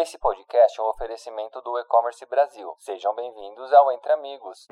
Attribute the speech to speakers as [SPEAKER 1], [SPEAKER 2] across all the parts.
[SPEAKER 1] Esse podcast é um oferecimento do E-Commerce Brasil. Sejam bem-vindos ao Entre Amigos.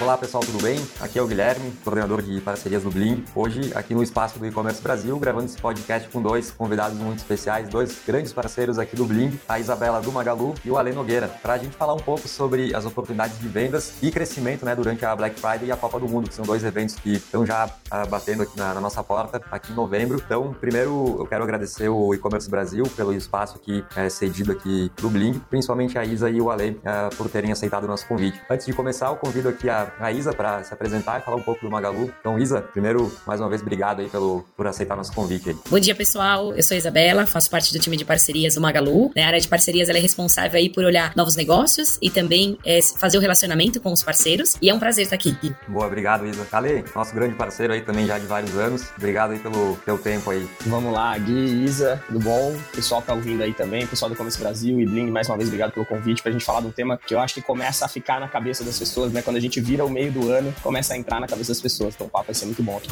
[SPEAKER 2] Olá pessoal, tudo bem? Aqui é o Guilherme, coordenador de parcerias do Bling. Hoje, aqui no espaço do e-commerce Brasil, gravando esse podcast com dois convidados muito especiais, dois grandes parceiros aqui do Bling, a Isabela do Magalu e o Ale Nogueira, para a gente falar um pouco sobre as oportunidades de vendas e crescimento né, durante a Black Friday e a Copa do Mundo, que são dois eventos que estão já uh, batendo aqui na, na, nossa porta, aqui em novembro. Então, primeiro, eu quero agradecer o e-commerce Brasil pelo espaço aqui é, cedido aqui do Bling, principalmente a Isa e o Ale uh, por terem aceitado o nosso convite. Antes de começar, eu convido aqui a a Isa para se apresentar e falar um pouco do Magalu. Então, Isa, primeiro, mais uma vez, obrigado aí pelo, por aceitar nosso convite aí.
[SPEAKER 3] Bom dia, pessoal. Eu sou a Isabela, faço parte do time de parcerias do Magalu. Na área de parcerias, ela é responsável aí por olhar novos negócios e também é, fazer o relacionamento com os parceiros. E é um prazer estar aqui.
[SPEAKER 2] Boa, obrigado, Isa. Ale, nosso grande parceiro aí também já de vários anos. Obrigado aí pelo teu tempo aí.
[SPEAKER 4] Vamos lá, Gui, Isa, tudo bom? Pessoal que tá ouvindo aí também, pessoal do Commerce Brasil e Bling, mais uma vez, obrigado pelo convite pra gente falar de um tema que eu acho que começa a ficar na cabeça das pessoas, né? Quando a gente vira o meio do ano, começa a entrar na cabeça das pessoas. Então o papo vai ser muito bom aqui.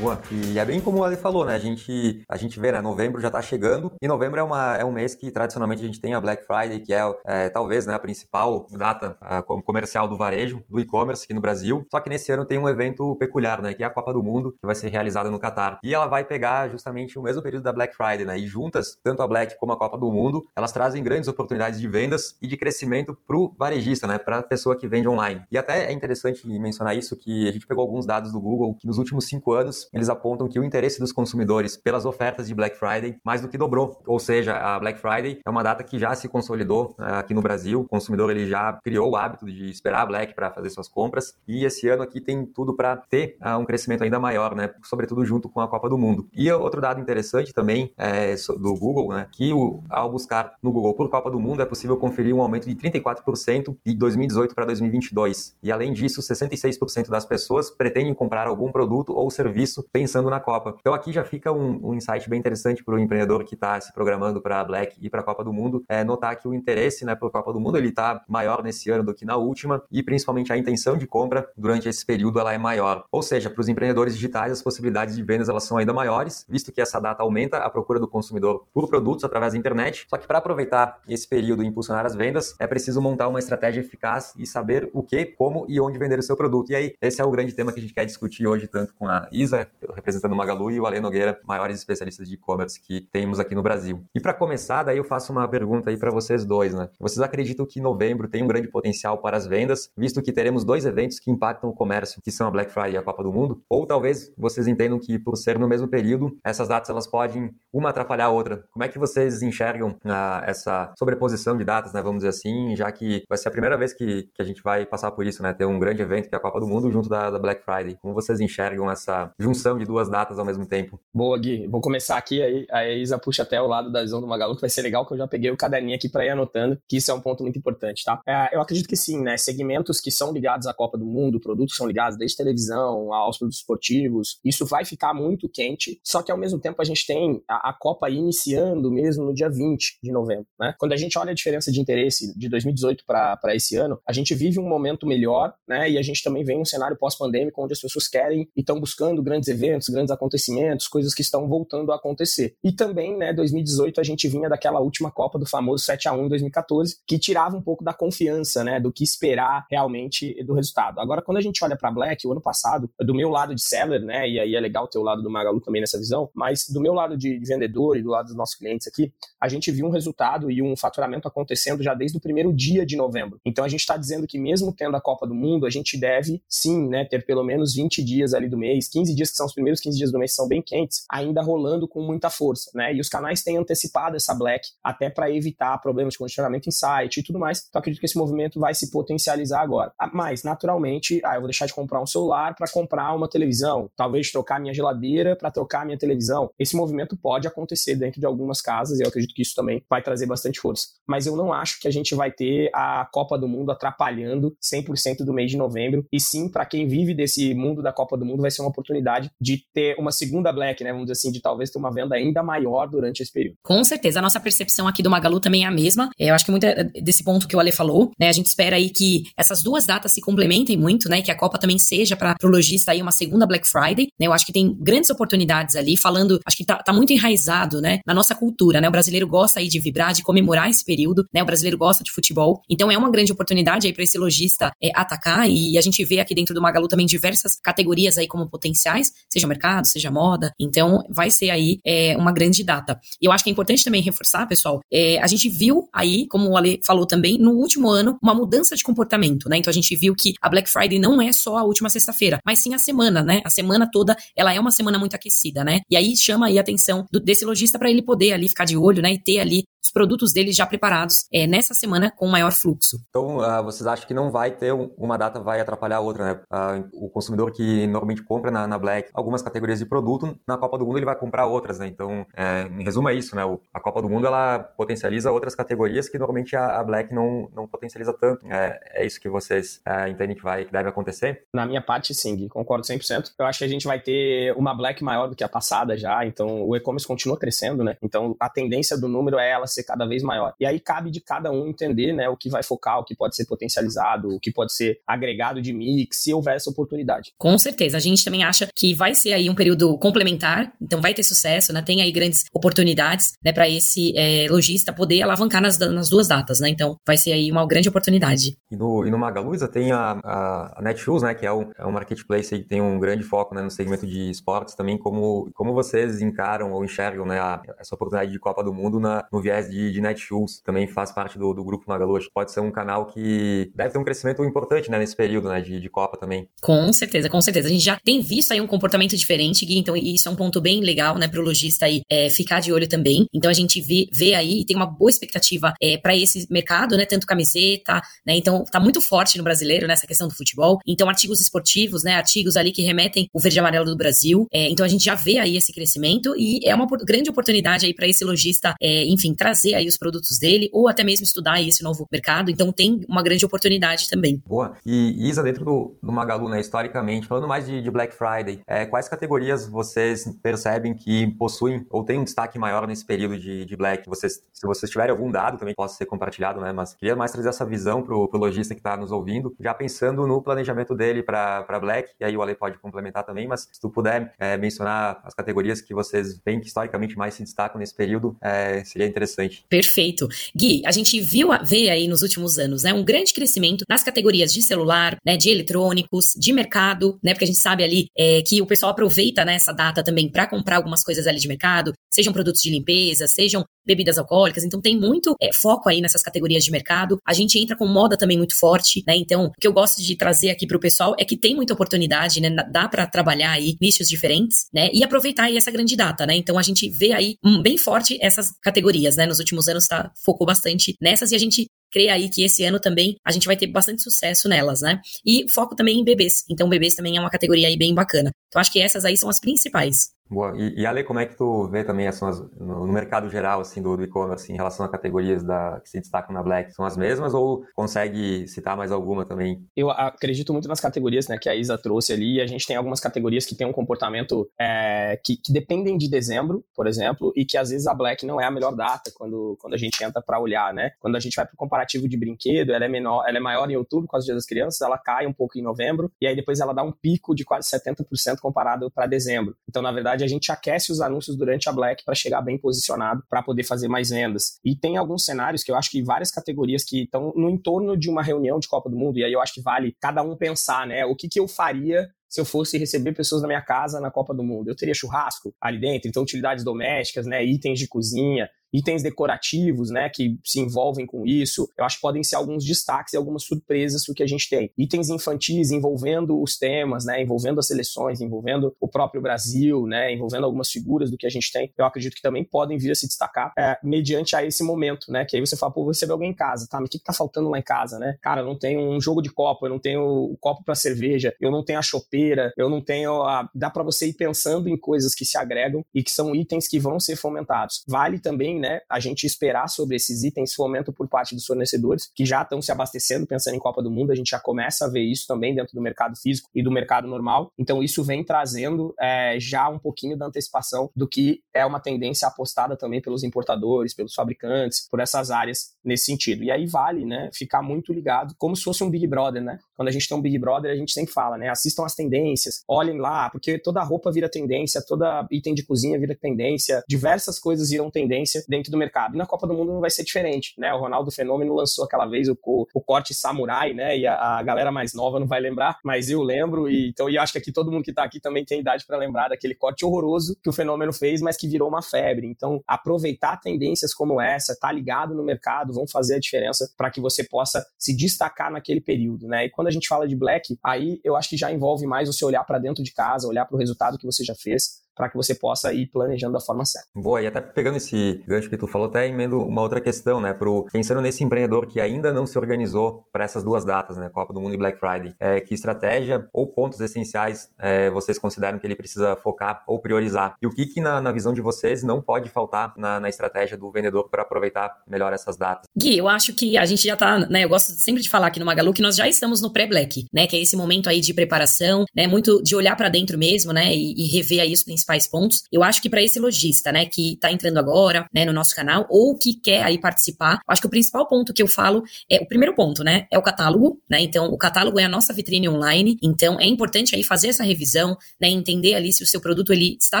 [SPEAKER 2] E é bem como o Ale falou, né? A gente, a gente vê, né? Novembro já tá chegando e novembro é, uma, é um mês que tradicionalmente a gente tem a Black Friday, que é, é talvez né, a principal data a, comercial do varejo, do e-commerce aqui no Brasil. Só que nesse ano tem um evento peculiar, né? Que é a Copa do Mundo, que vai ser realizada no Catar. E ela vai pegar justamente o mesmo período da Black Friday, né? E juntas, tanto a Black como a Copa do Mundo, elas trazem grandes oportunidades de vendas e de crescimento pro varejista, né? Pra pessoa que vende online. E até é interessante mencionar isso, que a gente pegou alguns dados do Google que nos últimos cinco anos eles apontam que o interesse dos consumidores pelas ofertas de Black Friday mais do que dobrou. Ou seja, a Black Friday é uma data que já se consolidou uh, aqui no Brasil. O consumidor ele já criou o hábito de esperar a Black para fazer suas compras e esse ano aqui tem tudo para ter uh, um crescimento ainda maior, né? Sobretudo junto com a Copa do Mundo. E outro dado interessante também é do Google, né? Que o, ao buscar no Google por Copa do Mundo é possível conferir um aumento de 34% de 2018 para 2022. E além disso, 66% das pessoas pretendem comprar algum produto ou serviço pensando na Copa. Então aqui já fica um, um insight bem interessante para o empreendedor que está se programando para a Black e para a Copa do Mundo, é notar que o interesse né, por Copa do Mundo ele está maior nesse ano do que na última e principalmente a intenção de compra durante esse período ela é maior. Ou seja, para os empreendedores digitais as possibilidades de vendas elas são ainda maiores, visto que essa data aumenta a procura do consumidor por produtos através da internet. Só que para aproveitar esse período e impulsionar as vendas, é preciso montar uma estratégia eficaz e saber o que, como e onde vender o seu produto. E aí, esse é o grande tema que a gente quer discutir hoje, tanto com a Isa, representando o Magalu, e o Ale Nogueira, maiores especialistas de e-commerce que temos aqui no Brasil. E para começar, daí eu faço uma pergunta aí para vocês dois, né? Vocês acreditam que novembro tem um grande potencial para as vendas, visto que teremos dois eventos que impactam o comércio, que são a Black Friday e a Copa do Mundo? Ou talvez vocês entendam que por ser no mesmo período, essas datas elas podem uma atrapalhar a outra. Como é que vocês enxergam ah, essa sobreposição de datas, né? Vamos dizer assim, já que vai ser a primeira vez que, que a gente vai passar por isso, né? Ter um grande evento que é a Copa do Mundo junto da, da Black Friday. Como vocês enxergam essa junção de duas datas ao mesmo tempo.
[SPEAKER 4] Boa, Gui. Vou começar aqui, aí a Isa puxa até o lado da visão do Magalu, que vai ser legal, que eu já peguei o caderninho aqui para ir anotando, que isso é um ponto muito importante, tá? É, eu acredito que sim, né? Segmentos que são ligados à Copa do Mundo, produtos que são ligados desde televisão aos produtos esportivos, isso vai ficar muito quente, só que ao mesmo tempo a gente tem a, a Copa iniciando mesmo no dia 20 de novembro, né? Quando a gente olha a diferença de interesse de 2018 para esse ano, a gente vive um momento melhor, né? E a gente também vem um cenário pós-pandêmico onde as pessoas querem e estão buscando grandes eventos, grandes acontecimentos, coisas que estão voltando a acontecer. E também, né, 2018 a gente vinha daquela última Copa do famoso 7 a 1 em 2014, que tirava um pouco da confiança, né, do que esperar realmente do resultado. Agora, quando a gente olha para Black, o ano passado, do meu lado de seller, né, e aí é legal ter o lado do Magalu também nessa visão, mas do meu lado de vendedor e do lado dos nossos clientes aqui, a gente viu um resultado e um faturamento acontecendo já desde o primeiro dia de novembro. Então a gente está dizendo que mesmo tendo a Copa do Mundo, a gente deve sim, né, ter pelo menos 20 dias ali do mês, 15 dias que são os primeiros 15 dias do mês são bem quentes, ainda rolando com muita força, né? E os canais têm antecipado essa black até para evitar problemas de condicionamento em site e tudo mais. Então acredito que esse movimento vai se potencializar agora. Ah, mas, naturalmente, ah, eu vou deixar de comprar um celular para comprar uma televisão, talvez trocar minha geladeira para trocar minha televisão. Esse movimento pode acontecer dentro de algumas casas e eu acredito que isso também vai trazer bastante força. Mas eu não acho que a gente vai ter a Copa do Mundo atrapalhando 100% do mês de novembro. E sim, para quem vive desse mundo da Copa do Mundo, vai ser uma oportunidade oportunidade de ter uma segunda Black, né? Vamos dizer assim, de talvez ter uma venda ainda maior durante esse período.
[SPEAKER 3] Com certeza. A nossa percepção aqui do Magalu também é a mesma. É, eu acho que muito desse ponto que o Ale falou, né? A gente espera aí que essas duas datas se complementem muito, né? Que a Copa também seja para o lojista aí uma segunda Black Friday, né? Eu acho que tem grandes oportunidades ali, falando, acho que tá, tá muito enraizado, né? Na nossa cultura, né? O brasileiro gosta aí de vibrar, de comemorar esse período, né? O brasileiro gosta de futebol. Então é uma grande oportunidade aí para esse lojista é, atacar e a gente vê aqui dentro do Magalu também diversas categorias aí como potenciais, seja mercado, seja moda. Então vai ser aí é, uma grande data. E eu acho que é importante também reforçar, pessoal, é, a gente viu aí, como o Ale falou também, no último ano, uma mudança de comportamento, né? Então a gente viu que a Black Friday não é só a última sexta-feira, mas sim a semana, né? A semana toda, ela é uma semana muito aquecida, né? E aí chama aí a atenção do, desse lojista para ele poder ali ficar de olho, né? E ter ali os produtos dele já preparados é, nessa semana com maior fluxo.
[SPEAKER 2] Então, uh, vocês acham que não vai ter um, uma data vai atrapalhar a outra, né? Uh, o consumidor que normalmente compra na, na, Black algumas categorias de produto, na Copa do Mundo ele vai comprar outras, né? Então, é, em resumo é isso, né? O, a Copa do Mundo ela potencializa outras categorias que normalmente a, a Black não, não potencializa tanto. É, é isso que vocês é, entendem que vai que deve acontecer?
[SPEAKER 4] Na minha parte, sim, concordo 100%. Eu acho que a gente vai ter uma Black maior do que a passada já, então o e-commerce continua crescendo, né? Então a tendência do número é ela ser cada vez maior. E aí cabe de cada um entender, né, o que vai focar, o que pode ser potencializado, o que pode ser agregado de mix, se houver essa oportunidade.
[SPEAKER 3] Com certeza. A gente também acha que vai ser aí um período complementar, então vai ter sucesso, né? Tem aí grandes oportunidades, né, para esse é, lojista poder alavancar nas, nas duas datas, né? Então vai ser aí uma grande oportunidade.
[SPEAKER 2] E no, e no Magalusa tem a, a, a Netshoes, né, que é um, é um marketplace que tem um grande foco né, no segmento de esportes também, como, como vocês encaram ou enxergam né, a, essa oportunidade de Copa do Mundo na, no viés de, de Netshoes, também faz parte do, do grupo Magalu. Acho que pode ser um canal que deve ter um crescimento importante né, nesse período né, de, de Copa também.
[SPEAKER 3] Com certeza, com certeza. A gente já tem visto aí um comportamento diferente, Gui, então isso é um ponto bem legal né, para o lojista aí é, ficar de olho também. Então a gente vê, vê aí e tem uma boa expectativa é, para esse mercado, né, tanto camiseta, né, então tá muito forte no brasileiro nessa questão do futebol. Então artigos esportivos, né, artigos ali que remetem o verde e amarelo do Brasil. É, então a gente já vê aí esse crescimento e é uma grande oportunidade aí para esse lojista, é, enfim, trazer aí os produtos dele ou até mesmo estudar aí esse novo mercado. Então tem uma grande oportunidade também.
[SPEAKER 2] Boa. E Isa, dentro do, do Magalu, né, historicamente, falando mais de, de Black Friday, é, quais categorias vocês percebem que possuem ou têm um destaque maior nesse período de, de Black? Vocês, se vocês tiverem algum dado, também possa ser compartilhado, né? Mas queria mais trazer essa visão para o lojista que está nos ouvindo, já pensando no planejamento dele para Black, e aí o Ale pode complementar também, mas se tu puder é, mencionar as categorias que vocês veem que historicamente mais se destacam nesse período, é, seria interessante.
[SPEAKER 3] Perfeito. Gui, a gente viu, vê aí nos últimos anos, né, um grande crescimento nas categorias de celular, né, de eletrônicos, de mercado, né, porque a gente sabe ali é, que o pessoal aproveita né, essa data também para comprar algumas coisas ali de mercado, sejam produtos de limpeza, sejam bebidas alcoólicas, então tem muito é, foco aí nessas categorias de mercado. A gente entra com moda também muito forte, né? Então, o que eu gosto de trazer aqui para o pessoal é que tem muita oportunidade, né? Dá para trabalhar aí nichos diferentes, né? E aproveitar aí essa grande data, né? Então a gente vê aí um, bem forte essas categorias, né? Nos últimos anos tá focou bastante nessas e a gente crê aí que esse ano também a gente vai ter bastante sucesso nelas, né? E foco também em bebês. Então, bebês também é uma categoria aí bem bacana. Então, acho que essas aí são as principais.
[SPEAKER 2] Boa. E, e Ale, como é que tu vê também as, no, no mercado geral assim do, do e-commerce em relação a categorias da, que se destacam na Black? São as mesmas ou consegue citar mais alguma também?
[SPEAKER 4] Eu acredito muito nas categorias né, que a Isa trouxe ali. A gente tem algumas categorias que têm um comportamento é, que, que, dependem de dezembro, por exemplo, e que às vezes a Black não é a melhor data quando, quando a gente entra para olhar, né? Quando a gente vai para o comparativo de brinquedo, ela é menor, ela é maior em outubro com as dias das crianças, ela cai um pouco em novembro e aí depois ela dá um pico de quase 70% comparado para dezembro. Então, na verdade, a gente aquece os anúncios durante a Black para chegar bem posicionado para poder fazer mais vendas. E tem alguns cenários que eu acho que várias categorias que estão no entorno de uma reunião de Copa do Mundo, e aí eu acho que vale cada um pensar, né? O que, que eu faria se eu fosse receber pessoas na minha casa na Copa do Mundo? Eu teria churrasco ali dentro, então utilidades domésticas, né, itens de cozinha, itens decorativos, né, que se envolvem com isso. Eu acho que podem ser alguns destaques e algumas surpresas do que a gente tem. Itens infantis envolvendo os temas, né, envolvendo as seleções, envolvendo o próprio Brasil, né, envolvendo algumas figuras do que a gente tem. Eu acredito que também podem vir a se destacar é, mediante a esse momento, né, que aí você fala, pô, vou receber alguém em casa, tá, mas o que, que tá faltando lá em casa, né? Cara, eu não tenho um jogo de copo, eu não tenho o copo para cerveja, eu não tenho a chopeira, eu não tenho a... Dá para você ir pensando em coisas que se agregam e que são itens que vão ser fomentados. Vale também né, a gente esperar sobre esses itens fomento por parte dos fornecedores que já estão se abastecendo pensando em Copa do Mundo. A gente já começa a ver isso também dentro do mercado físico e do mercado normal. Então, isso vem trazendo é, já um pouquinho da antecipação do que é uma tendência apostada também pelos importadores, pelos fabricantes, por essas áreas nesse sentido. E aí vale, né, ficar muito ligado, como se fosse um Big Brother, né? Quando a gente tem um Big Brother, a gente sempre fala, né, assistam as tendências, olhem lá, porque toda roupa vira tendência, toda item de cozinha vira tendência, diversas coisas viram tendência dentro do mercado. E na Copa do Mundo não vai ser diferente, né? O Ronaldo Fenômeno lançou aquela vez o, o corte samurai, né? E a, a, galera mais nova não vai lembrar, mas eu lembro e então e acho que aqui todo mundo que tá aqui também tem idade para lembrar daquele corte horroroso que o Fenômeno fez, mas que virou uma febre. Então, aproveitar tendências como essa, tá ligado no mercado, vão fazer a diferença para que você possa se destacar naquele período, né? E quando a gente fala de black, aí eu acho que já envolve mais você olhar para dentro de casa, olhar para o resultado que você já fez, para que você possa ir planejando da forma certa.
[SPEAKER 2] Boa, e até pegando esse gancho que tu falou, até emendo uma outra questão, né? Pro, pensando nesse empreendedor que ainda não se organizou para essas duas datas, né? Copa do Mundo e Black Friday, é, que estratégia ou pontos essenciais é, vocês consideram que ele precisa focar ou priorizar? E o que, que na, na visão de vocês, não pode faltar na, na estratégia do vendedor para aproveitar melhor essas datas?
[SPEAKER 3] Gui, eu acho que a gente já tá, né? Eu gosto sempre de falar aqui no Magalu que nós já estamos no pré-Black, né? Que é esse momento aí de preparação, né? Muito de olhar para dentro mesmo, né? E, e rever aí os principais pontos. Eu acho que para esse lojista, né, que está entrando agora, né, no nosso canal ou que quer aí participar, acho que o principal ponto que eu falo é o primeiro ponto, né, é o catálogo, né? Então, o catálogo é a nossa vitrine online, então é importante aí fazer essa revisão, né, entender ali se o seu produto ele está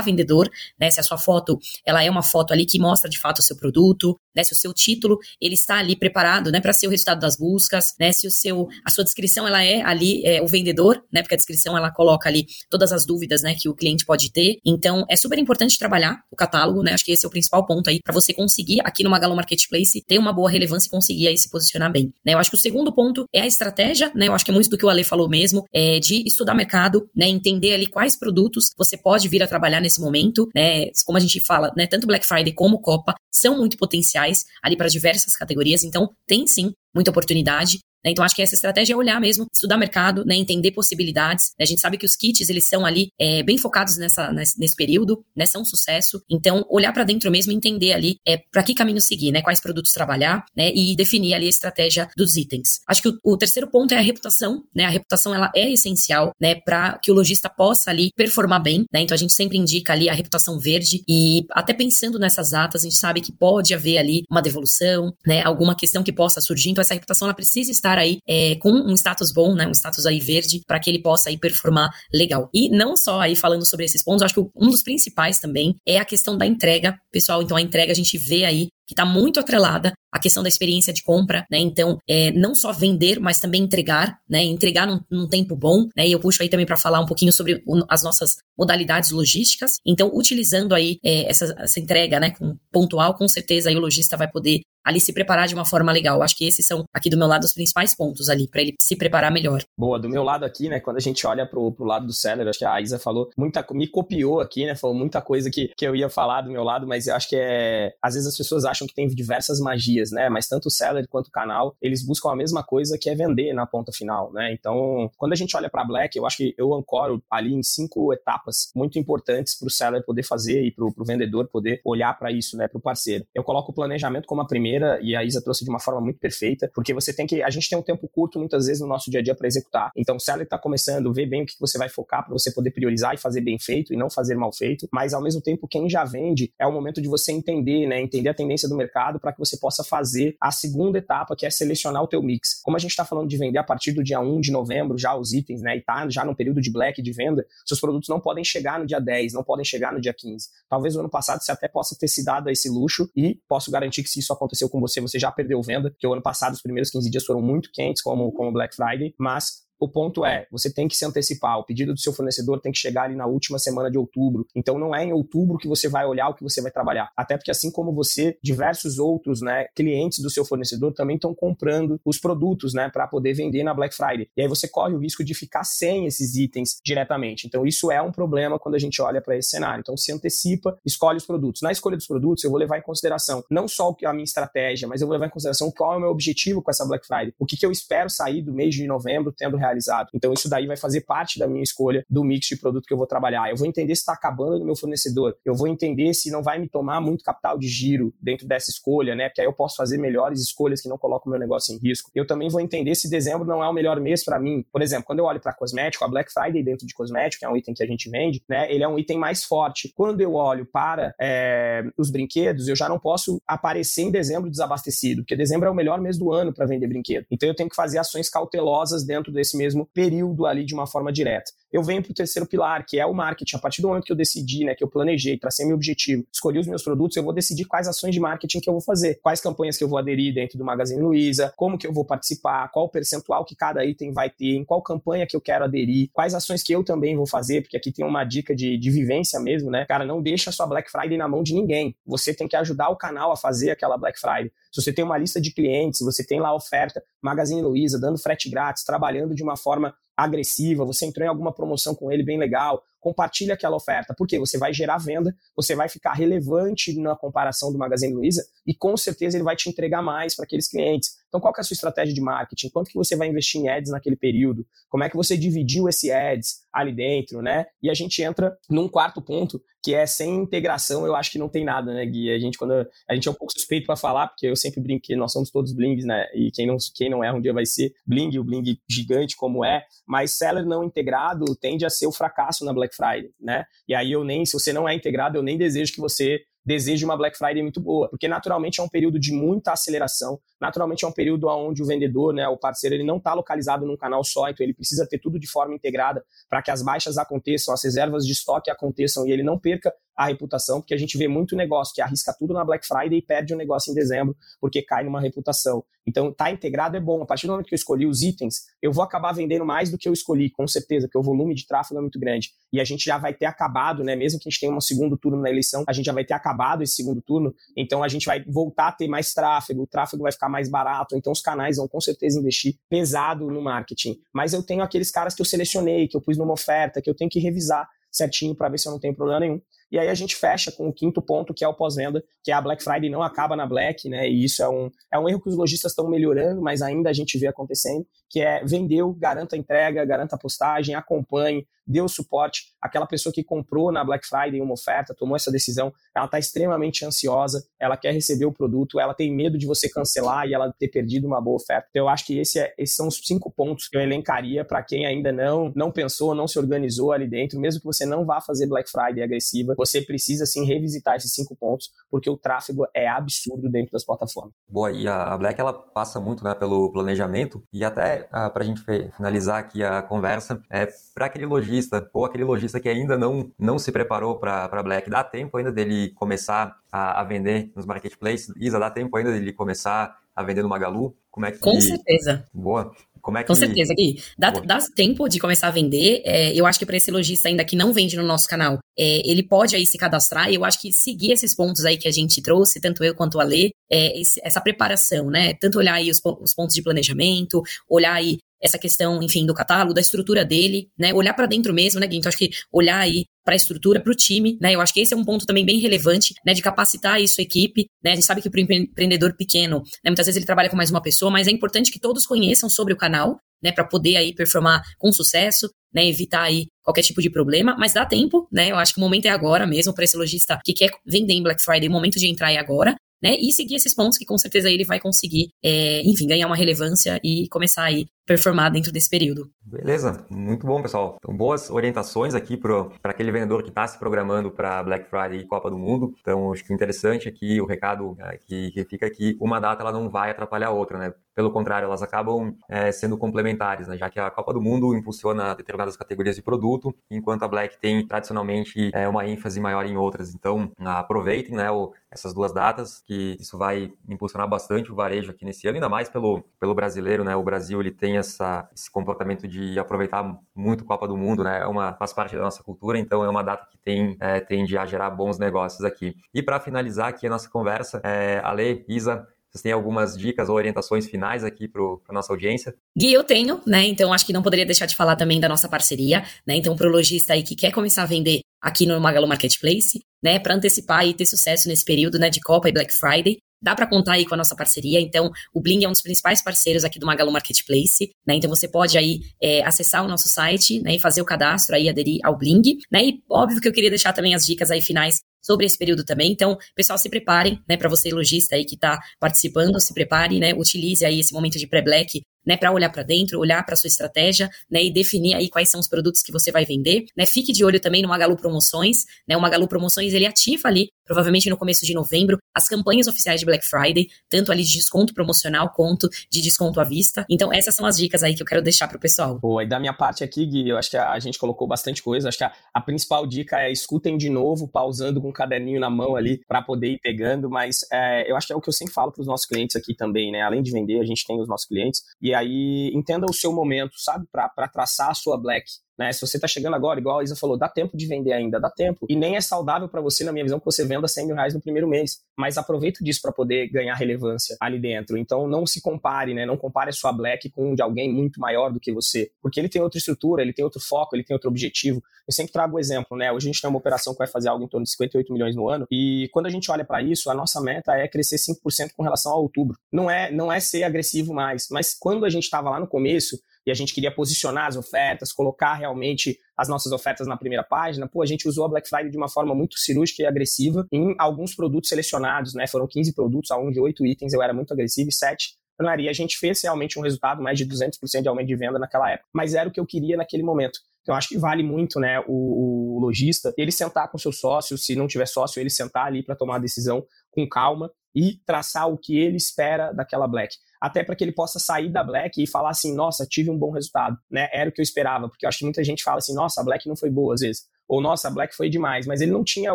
[SPEAKER 3] vendedor, né, se a sua foto, ela é uma foto ali que mostra de fato o seu produto, né, se o seu título ele está ali preparado, né, para ser o resultado das buscas, né, se o seu a sua descrição ela é ali é, o vendedor, né, porque a descrição ela coloca ali todas as dúvidas, né, que o cliente pode ter. Então é super importante trabalhar o catálogo, né, acho que esse é o principal ponto aí para você conseguir aqui no Magalu Marketplace ter uma boa relevância e conseguir aí se posicionar bem. Né, eu acho que o segundo ponto é a estratégia, né, eu acho que é muito do que o Ale falou mesmo, é de estudar mercado, né, entender ali quais produtos você pode vir a trabalhar nesse momento, né, como a gente fala, né, tanto Black Friday como Copa são muito potenciais ali para diversas categorias, então tem sim muita oportunidade. Né? Então, acho que essa estratégia é olhar mesmo, estudar mercado, né? entender possibilidades. Né? A gente sabe que os kits, eles são ali é, bem focados nessa, nesse, nesse, período, né? são um sucesso. Então, olhar para dentro mesmo, entender ali é, para que caminho seguir, né? quais produtos trabalhar né? e definir ali a estratégia dos itens. Acho que o, o terceiro ponto é a reputação. Né? A reputação ela é essencial né? para que o lojista possa ali performar bem. Né? Então, a gente sempre indica ali a reputação verde e até pensando nessas atas, a gente sabe que pode haver ali uma devolução, né? alguma questão que possa surgir. Então, essa reputação ela precisa estar aí é, com um status bom, né, um status aí verde, para que ele possa aí performar legal. E não só aí falando sobre esses pontos, acho que um dos principais também é a questão da entrega, pessoal. Então a entrega a gente vê aí que está muito atrelada à questão da experiência de compra, né? Então, é, não só vender, mas também entregar, né? Entregar num, num tempo bom, né? E eu puxo aí também para falar um pouquinho sobre o, as nossas modalidades logísticas. Então, utilizando aí é, essa, essa entrega, né, com pontual, com certeza aí o lojista vai poder ali se preparar de uma forma legal. Acho que esses são aqui do meu lado os principais pontos ali para ele se preparar melhor.
[SPEAKER 4] Boa, do meu lado aqui, né, quando a gente olha pro, pro lado do seller, acho que a Isa falou muita, me copiou aqui, né, falou muita coisa que, que eu ia falar do meu lado, mas eu acho que é, às vezes as pessoas acham que tem diversas magias, né, mas tanto o seller quanto o canal, eles buscam a mesma coisa que é vender na ponta final, né, então quando a gente olha para Black, eu acho que eu ancoro ali em cinco etapas muito importantes para o seller poder fazer e para o vendedor poder olhar para isso, né, para o parceiro. Eu coloco o planejamento como a primeira e a Isa trouxe de uma forma muito perfeita, porque você tem que. A gente tem um tempo curto muitas vezes no nosso dia a dia para executar. Então, se ela está começando, vê bem o que você vai focar para você poder priorizar e fazer bem feito e não fazer mal feito, mas ao mesmo tempo, quem já vende, é o momento de você entender, né? Entender a tendência do mercado para que você possa fazer a segunda etapa, que é selecionar o teu mix. Como a gente está falando de vender a partir do dia 1 de novembro, já os itens, né? E tá já no período de black de venda, seus produtos não podem chegar no dia 10, não podem chegar no dia 15. Talvez o ano passado você até possa ter se dado esse luxo e posso garantir que se isso aconteceu com você, você já perdeu venda, porque o ano passado os primeiros 15 dias foram muito quentes, como, como Black Friday, mas o ponto é, você tem que se antecipar. O pedido do seu fornecedor tem que chegar ali na última semana de outubro. Então não é em outubro que você vai olhar o que você vai trabalhar. Até porque assim como você, diversos outros, né, clientes do seu fornecedor também estão comprando os produtos, né, para poder vender na Black Friday. E aí você corre o risco de ficar sem esses itens diretamente. Então isso é um problema quando a gente olha para esse cenário. Então se antecipa, escolhe os produtos. Na escolha dos produtos, eu vou levar em consideração não só a minha estratégia, mas eu vou levar em consideração qual é o meu objetivo com essa Black Friday. O que, que eu espero sair do mês de novembro tendo realizado realizado. Então isso daí vai fazer parte da minha escolha do mix de produto que eu vou trabalhar. Eu vou entender se está acabando no meu fornecedor. Eu vou entender se não vai me tomar muito capital de giro dentro dessa escolha, né? Porque aí eu posso fazer melhores escolhas que não colocam o meu negócio em risco. Eu também vou entender se dezembro não é o melhor mês para mim. Por exemplo, quando eu olho para cosmético, a Black Friday dentro de cosmético, que é um item que a gente vende, né? Ele é um item mais forte. Quando eu olho para é, os brinquedos, eu já não posso aparecer em dezembro desabastecido, porque dezembro é o melhor mês do ano para vender brinquedo. Então eu tenho que fazer ações cautelosas dentro desse mesmo período ali de uma forma direta. Eu venho para o terceiro pilar, que é o marketing. A partir do momento que eu decidi, né, que eu planejei, tracei meu objetivo, escolhi os meus produtos, eu vou decidir quais ações de marketing que eu vou fazer, quais campanhas que eu vou aderir dentro do Magazine Luiza, como que eu vou participar, qual o percentual que cada item vai ter, em qual campanha que eu quero aderir, quais ações que eu também vou fazer, porque aqui tem uma dica de, de vivência mesmo, né? Cara, não deixa a sua Black Friday na mão de ninguém. Você tem que ajudar o canal a fazer aquela Black Friday. Se você tem uma lista de clientes, você tem lá oferta Magazine Luiza, dando frete grátis, trabalhando de uma forma agressiva, você entrou em alguma promoção com ele bem legal, compartilha aquela oferta, porque você vai gerar venda, você vai ficar relevante na comparação do Magazine Luiza e com certeza ele vai te entregar mais para aqueles clientes. Então, qual é a sua estratégia de marketing? Quanto que você vai investir em ads naquele período? Como é que você dividiu esse ads ali dentro, né? E a gente entra num quarto ponto, que é sem integração, eu acho que não tem nada, né, Gui? A gente, quando a gente é um pouco suspeito para falar, porque eu sempre brinquei, nós somos todos blings, né? E quem não, quem não é, um dia vai ser bling, o bling gigante como é, mas seller não integrado tende a ser o fracasso na Black Friday, né? E aí eu nem, se você não é integrado, eu nem desejo que você deseje uma Black Friday muito boa, porque naturalmente é um período de muita aceleração, naturalmente é um período onde o vendedor, né, o parceiro, ele não está localizado num canal só, então ele precisa ter tudo de forma integrada para que as baixas aconteçam, as reservas de estoque aconteçam e ele não perca a reputação, porque a gente vê muito negócio que arrisca tudo na Black Friday e perde o negócio em dezembro porque cai numa reputação. Então, tá integrado é bom. A partir do momento que eu escolhi os itens, eu vou acabar vendendo mais do que eu escolhi, com certeza, porque o volume de tráfego é muito grande. E a gente já vai ter acabado, né? Mesmo que a gente tenha um segundo turno na eleição, a gente já vai ter acabado esse segundo turno. Então, a gente vai voltar a ter mais tráfego, o tráfego vai ficar mais barato. Então, os canais vão com certeza investir pesado no marketing. Mas eu tenho aqueles caras que eu selecionei, que eu pus numa oferta, que eu tenho que revisar certinho para ver se eu não tenho problema nenhum. E aí a gente fecha com o quinto ponto, que é o pós-venda, que é a Black Friday não acaba na Black, né? E isso é um, é um erro que os lojistas estão melhorando, mas ainda a gente vê acontecendo, que é vendeu, garanta a entrega, garanta a postagem, acompanhe, o suporte. Aquela pessoa que comprou na Black Friday uma oferta, tomou essa decisão, ela está extremamente ansiosa, ela quer receber o produto, ela tem medo de você cancelar e ela ter perdido uma boa oferta. Então, eu acho que esse é, esses são os cinco pontos que eu elencaria para quem ainda não, não pensou, não se organizou ali dentro, mesmo que você não vá fazer Black Friday agressiva, você precisa sim revisitar esses cinco pontos, porque o tráfego é absurdo dentro das plataformas.
[SPEAKER 2] Boa, e a Black ela passa muito né, pelo planejamento, e até ah, para a gente finalizar aqui a conversa, é para aquele lojista ou aquele lojista que ainda não, não se preparou para Black, dá tempo ainda dele começar a, a vender nos marketplaces? Isa, dá tempo ainda dele começar a vender no Magalu?
[SPEAKER 3] Como é que... Com certeza.
[SPEAKER 2] Boa. Como é que...
[SPEAKER 3] Com certeza, Gui. Dá, dá tempo de começar a vender. É, eu acho que para esse lojista ainda que não vende no nosso canal, é, ele pode aí se cadastrar. E eu acho que seguir esses pontos aí que a gente trouxe, tanto eu quanto a Lê, é, esse, essa preparação, né? Tanto olhar aí os, os pontos de planejamento, olhar aí essa questão, enfim, do catálogo, da estrutura dele, né? Olhar para dentro mesmo, né, Gui? Então, acho que olhar aí para a estrutura, para o time, né? Eu acho que esse é um ponto também bem relevante, né? De capacitar isso a equipe, né? A gente sabe que para o empreendedor pequeno, né, muitas vezes ele trabalha com mais uma pessoa, mas é importante que todos conheçam sobre o canal, né? Para poder aí performar com sucesso, né? Evitar aí qualquer tipo de problema, mas dá tempo, né? Eu acho que o momento é agora mesmo para esse lojista que quer vender em Black Friday, o momento de entrar é agora, né? E seguir esses pontos que com certeza ele vai conseguir, é, enfim, ganhar uma relevância e começar aí performar dentro desse período.
[SPEAKER 2] Beleza, muito bom, pessoal. Então, boas orientações aqui para aquele vendedor que está se programando para Black Friday e Copa do Mundo. Então, acho que o interessante aqui, o recado é, que, que, fica aqui, uma data ela não vai atrapalhar a outra, né? Pelo contrário, elas acabam é, sendo complementares, né? Já que a Copa do Mundo impulsiona determinadas categorias de produto, enquanto a Black tem tradicionalmente é, uma ênfase maior em outras. Então, aproveitem, né? O, essas duas datas, que isso vai impulsionar bastante o varejo aqui nesse ano, ainda mais pelo, pelo brasileiro, né? O Brasil ele tem essa, esse comportamento de aproveitar muito Copa do Mundo, né? É uma, faz parte da nossa cultura, então é uma data que tem, é, tende a gerar bons negócios aqui. E para finalizar aqui a nossa conversa, é, Ale, Isa, vocês têm algumas dicas ou orientações finais aqui para a nossa audiência?
[SPEAKER 3] Gui, eu tenho, né? Então acho que não poderia deixar de falar também da nossa parceria, né? Então, para o lojista aí que quer começar a vender aqui no Magalu Marketplace, né? Para antecipar e ter sucesso nesse período né, de Copa e Black Friday, dá para contar aí com a nossa parceria. Então, o Bling é um dos principais parceiros aqui do Magalu Marketplace, né? Então, você pode aí é, acessar o nosso site, né, e fazer o cadastro aí, aderir ao Bling, né? E óbvio que eu queria deixar também as dicas aí finais sobre esse período também. Então, pessoal, se preparem, né, para você lojista aí que está participando, se prepare, né, utilize aí esse momento de pré-black né, para olhar para dentro, olhar para sua estratégia, né, e definir aí quais são os produtos que você vai vender, né? Fique de olho também no Magalu Promoções, né? O Magalu Promoções ele ativa ali, provavelmente no começo de novembro, as campanhas oficiais de Black Friday, tanto ali de desconto promocional quanto de desconto à vista. Então, essas são as dicas aí que eu quero deixar pro pessoal.
[SPEAKER 4] Boa, e da minha parte aqui, Gui, eu acho que a, gente colocou bastante coisa. Acho que a, a, principal dica é escutem de novo, pausando com o caderninho na mão ali para poder ir pegando, mas é, eu acho que é o que eu sempre falo para os nossos clientes aqui também, né? Além de vender, a gente tem os nossos clientes, e aí entenda o seu momento, sabe? Para traçar a sua black. Né? Se você está chegando agora, igual a Isa falou, dá tempo de vender ainda, dá tempo. E nem é saudável para você, na minha visão, que você venda 100 mil reais no primeiro mês. Mas aproveita disso para poder ganhar relevância ali dentro. Então não se compare, né? Não compare a sua black com de alguém muito maior do que você. Porque ele tem outra estrutura, ele tem outro foco, ele tem outro objetivo. Eu sempre trago o exemplo, né? Hoje a gente tem uma operação que vai fazer algo em torno de 58 milhões no ano. E quando a gente olha para isso, a nossa meta é crescer 5% com relação a outubro. Não é, não é ser agressivo mais. Mas quando a gente estava lá no começo, e a gente queria posicionar as ofertas, colocar realmente as nossas ofertas na primeira página, pô, a gente usou a Black Friday de uma forma muito cirúrgica e agressiva em alguns produtos selecionados, né? Foram 15 produtos, aonde 8 itens eu era muito agressivo e 7 e a gente fez realmente um resultado mais de 200% de aumento de venda naquela época. Mas era o que eu queria naquele momento. Então, acho que vale muito, né, o, o lojista, ele sentar com seu sócio, se não tiver sócio, ele sentar ali para tomar a decisão com calma e traçar o que ele espera daquela Black até para que ele possa sair da Black e falar assim, nossa, tive um bom resultado, né? Era o que eu esperava, porque eu acho que muita gente fala assim, nossa, a Black não foi boa às vezes, ou nossa, a Black foi demais, mas ele não tinha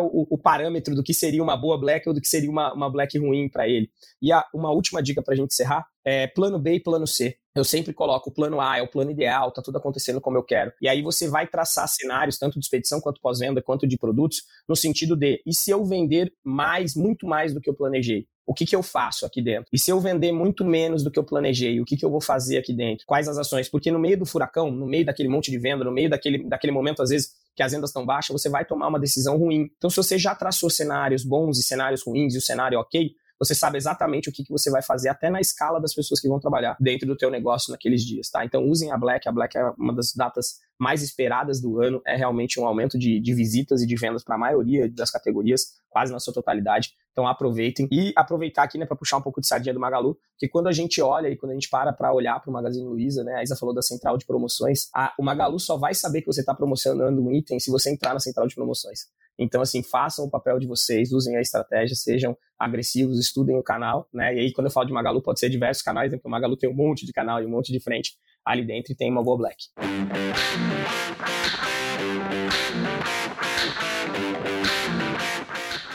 [SPEAKER 4] o, o parâmetro do que seria uma boa Black ou do que seria uma, uma Black ruim para ele. E a, uma última dica para a gente encerrar é plano B e plano C. Eu sempre coloco o plano A, é o plano ideal, tá tudo acontecendo como eu quero. E aí você vai traçar cenários, tanto de expedição quanto pós-venda, quanto de produtos, no sentido de, e se eu vender mais, muito mais do que eu planejei? o que, que eu faço aqui dentro? E se eu vender muito menos do que eu planejei, o que, que eu vou fazer aqui dentro? Quais as ações? Porque no meio do furacão, no meio daquele monte de venda, no meio daquele, daquele momento, às vezes, que as vendas estão baixas, você vai tomar uma decisão ruim. Então, se você já traçou cenários bons e cenários ruins e o cenário ok, você sabe exatamente o que, que você vai fazer, até na escala das pessoas que vão trabalhar dentro do teu negócio naqueles dias, tá? Então usem a Black, a Black é uma das datas mais esperadas do ano, é realmente um aumento de, de visitas e de vendas para a maioria das categorias, quase na sua totalidade. Então aproveitem e aproveitar aqui, né, para puxar um pouco de sardinha do Magalu, que quando a gente olha e quando a gente para para olhar para o Magazine Luiza, né, a Isa falou da central de promoções, a, o Magalu só vai saber que você está promocionando um item se você entrar na central de promoções. Então, assim, façam o papel de vocês, usem a estratégia, sejam agressivos, estudem o canal, né? E aí, quando eu falo de Magalu, pode ser diversos canais, né? Porque o Magalu tem um monte de canal e um monte de frente ali dentro e tem uma boa black.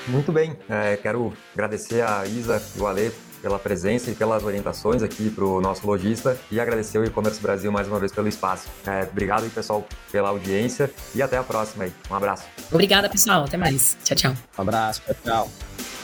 [SPEAKER 2] Muito bem, é, quero agradecer a Isa e o Ale pela presença e pelas orientações aqui para o nosso lojista e agradecer o E-Commerce Brasil mais uma vez pelo espaço. É, obrigado aí, pessoal, pela audiência e até a próxima aí. Um abraço.
[SPEAKER 3] Obrigada, pessoal. Até mais. Tchau, tchau.
[SPEAKER 4] Um abraço. Tchau, tchau.